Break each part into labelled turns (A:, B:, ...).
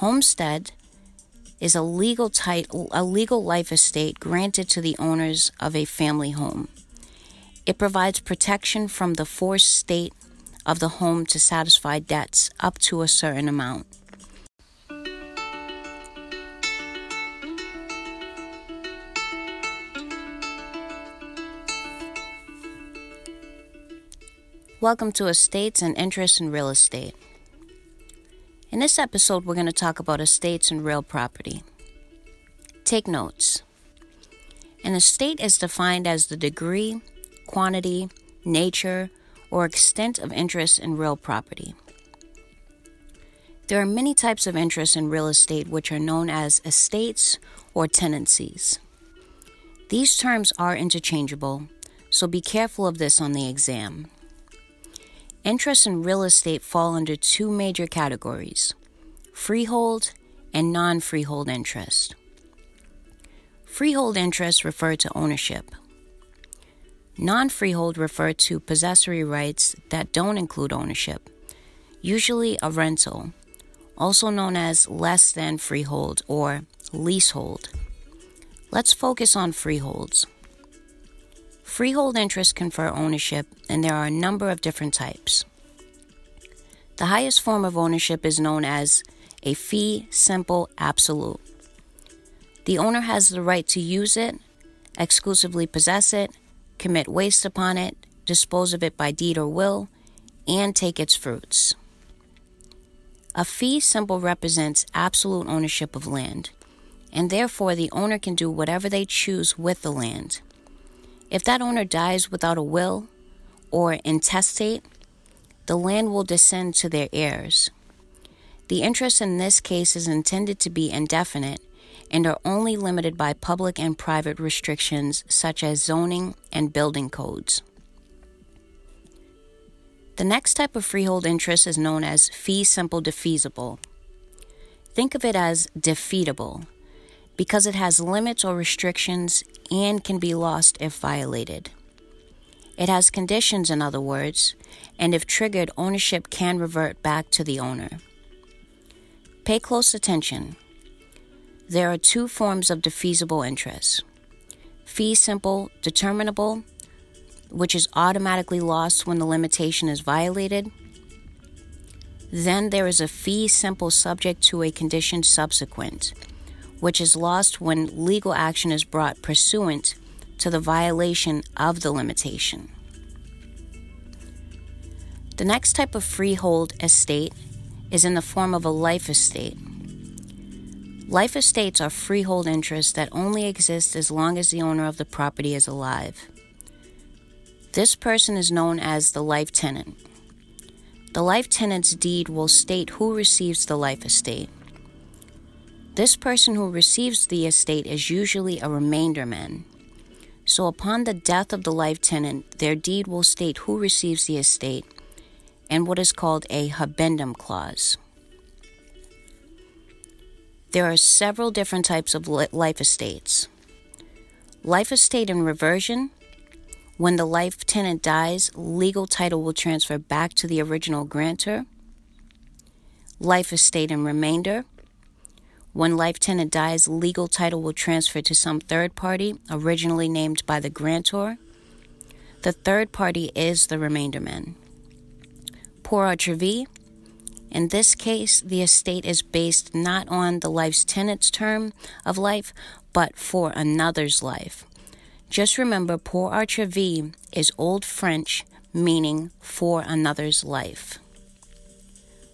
A: Homestead is a legal title, a legal life estate granted to the owners of a family home. It provides protection from the forced state of the home to satisfy debts up to a certain amount. Welcome to Estates and Interest in Real Estate. In this episode, we're going to talk about estates and real property. Take notes. An estate is defined as the degree, quantity, nature, or extent of interest in real property. There are many types of interest in real estate which are known as estates or tenancies. These terms are interchangeable, so be careful of this on the exam. Interests in real estate fall under two major categories freehold and non freehold interest. Freehold interests refer to ownership. Non freehold refer to possessory rights that don't include ownership, usually a rental, also known as less than freehold or leasehold. Let's focus on freeholds. Freehold interests confer ownership, and there are a number of different types. The highest form of ownership is known as a fee simple absolute. The owner has the right to use it, exclusively possess it, commit waste upon it, dispose of it by deed or will, and take its fruits. A fee simple represents absolute ownership of land, and therefore the owner can do whatever they choose with the land. If that owner dies without a will or intestate, the land will descend to their heirs. The interest in this case is intended to be indefinite and are only limited by public and private restrictions such as zoning and building codes. The next type of freehold interest is known as fee simple defeasible. Think of it as defeatable because it has limits or restrictions and can be lost if violated. It has conditions, in other words, and if triggered, ownership can revert back to the owner. Pay close attention. There are two forms of defeasible interest fee simple determinable, which is automatically lost when the limitation is violated. Then there is a fee simple subject to a condition subsequent which is lost when legal action is brought pursuant to the violation of the limitation. The next type of freehold estate is in the form of a life estate. Life estates are freehold interests that only exist as long as the owner of the property is alive. This person is known as the life tenant. The life tenant's deed will state who receives the life estate. This person who receives the estate is usually a remainderman. So, upon the death of the life tenant, their deed will state who receives the estate and what is called a habendum clause. There are several different types of life estates. Life estate in reversion. When the life tenant dies, legal title will transfer back to the original grantor. Life estate in remainder. When life tenant dies, legal title will transfer to some third party originally named by the grantor. The third party is the remainder remainderman. Pur autre vie. In this case, the estate is based not on the life's tenant's term of life, but for another's life. Just remember, pur autre vie is Old French meaning for another's life.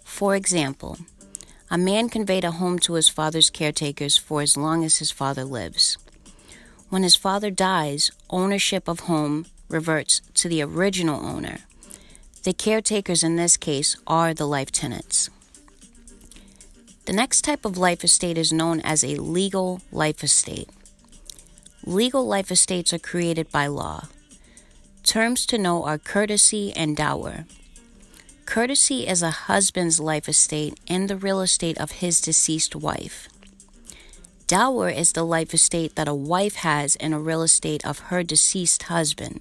A: For example, a man conveyed a home to his father's caretakers for as long as his father lives. When his father dies, ownership of home reverts to the original owner. The caretakers in this case are the life tenants. The next type of life estate is known as a legal life estate. Legal life estates are created by law. Terms to know are curtesy and dower. Curtesy is a husband's life estate and the real estate of his deceased wife. Dower is the life estate that a wife has in a real estate of her deceased husband.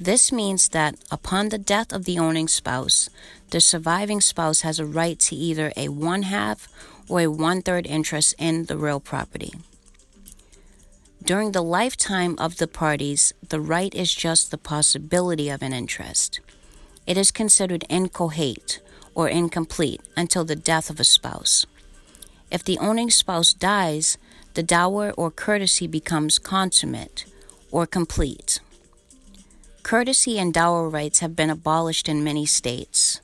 A: This means that upon the death of the owning spouse, the surviving spouse has a right to either a one half or a one third interest in the real property. During the lifetime of the parties, the right is just the possibility of an interest. It is considered inchoate or incomplete until the death of a spouse. If the owning spouse dies, the dower or curtesy becomes consummate or complete. Curtesy and dower rights have been abolished in many states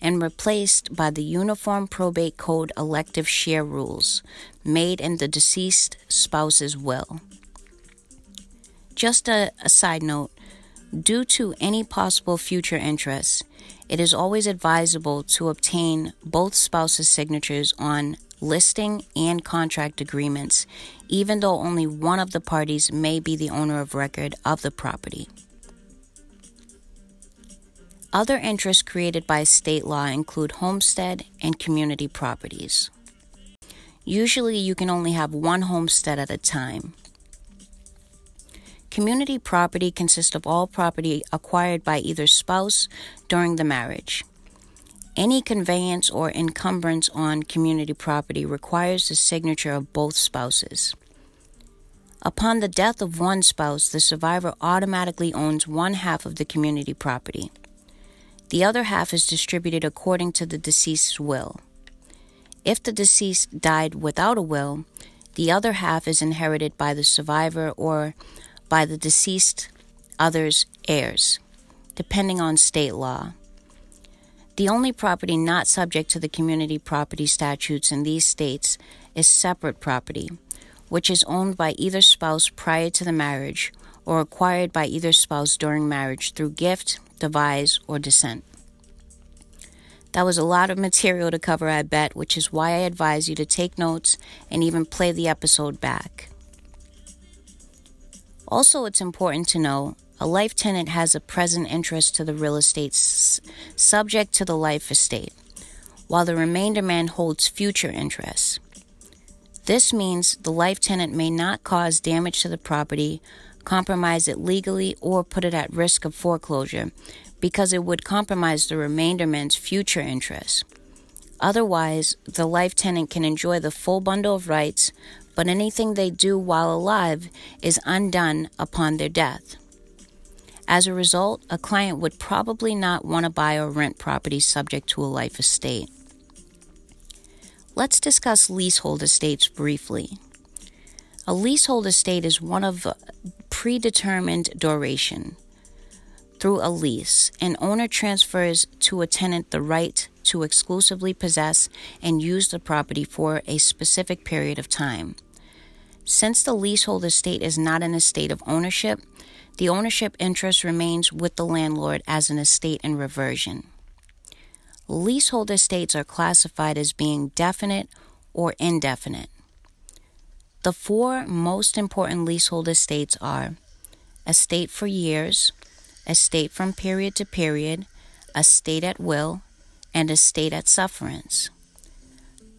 A: and replaced by the Uniform Probate Code elective share rules made in the deceased spouse's will. Just a, a side note due to any possible future interests, it is always advisable to obtain both spouses' signatures on listing and contract agreements, even though only one of the parties may be the owner of record of the property. Other interests created by state law include homestead and community properties. Usually, you can only have one homestead at a time. Community property consists of all property acquired by either spouse during the marriage. Any conveyance or encumbrance on community property requires the signature of both spouses. Upon the death of one spouse, the survivor automatically owns one half of the community property. The other half is distributed according to the deceased's will. If the deceased died without a will, the other half is inherited by the survivor or by the deceased other's heirs, depending on state law. The only property not subject to the community property statutes in these states is separate property, which is owned by either spouse prior to the marriage or acquired by either spouse during marriage through gift, devise, or descent. That was a lot of material to cover, I bet, which is why I advise you to take notes and even play the episode back. Also, it's important to know a life tenant has a present interest to the real estate subject to the life estate, while the remainder man holds future interests. This means the life tenant may not cause damage to the property, compromise it legally, or put it at risk of foreclosure because it would compromise the remainder man's future interests. Otherwise, the life tenant can enjoy the full bundle of rights but anything they do while alive is undone upon their death. As a result, a client would probably not want to buy or rent property subject to a life estate. Let's discuss leasehold estates briefly. A leasehold estate is one of predetermined duration. Through a lease, an owner transfers to a tenant the right to exclusively possess and use the property for a specific period of time. Since the leasehold estate is not an estate of ownership, the ownership interest remains with the landlord as an estate in reversion. Leasehold estates are classified as being definite or indefinite. The four most important leasehold estates are estate for years, estate from period to period, estate at will, and estate at sufferance.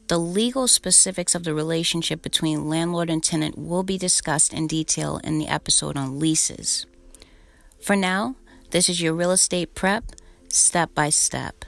A: The legal specifics of the relationship between landlord and tenant will be discussed in detail in the episode on leases. For now, this is your real estate prep, step by step.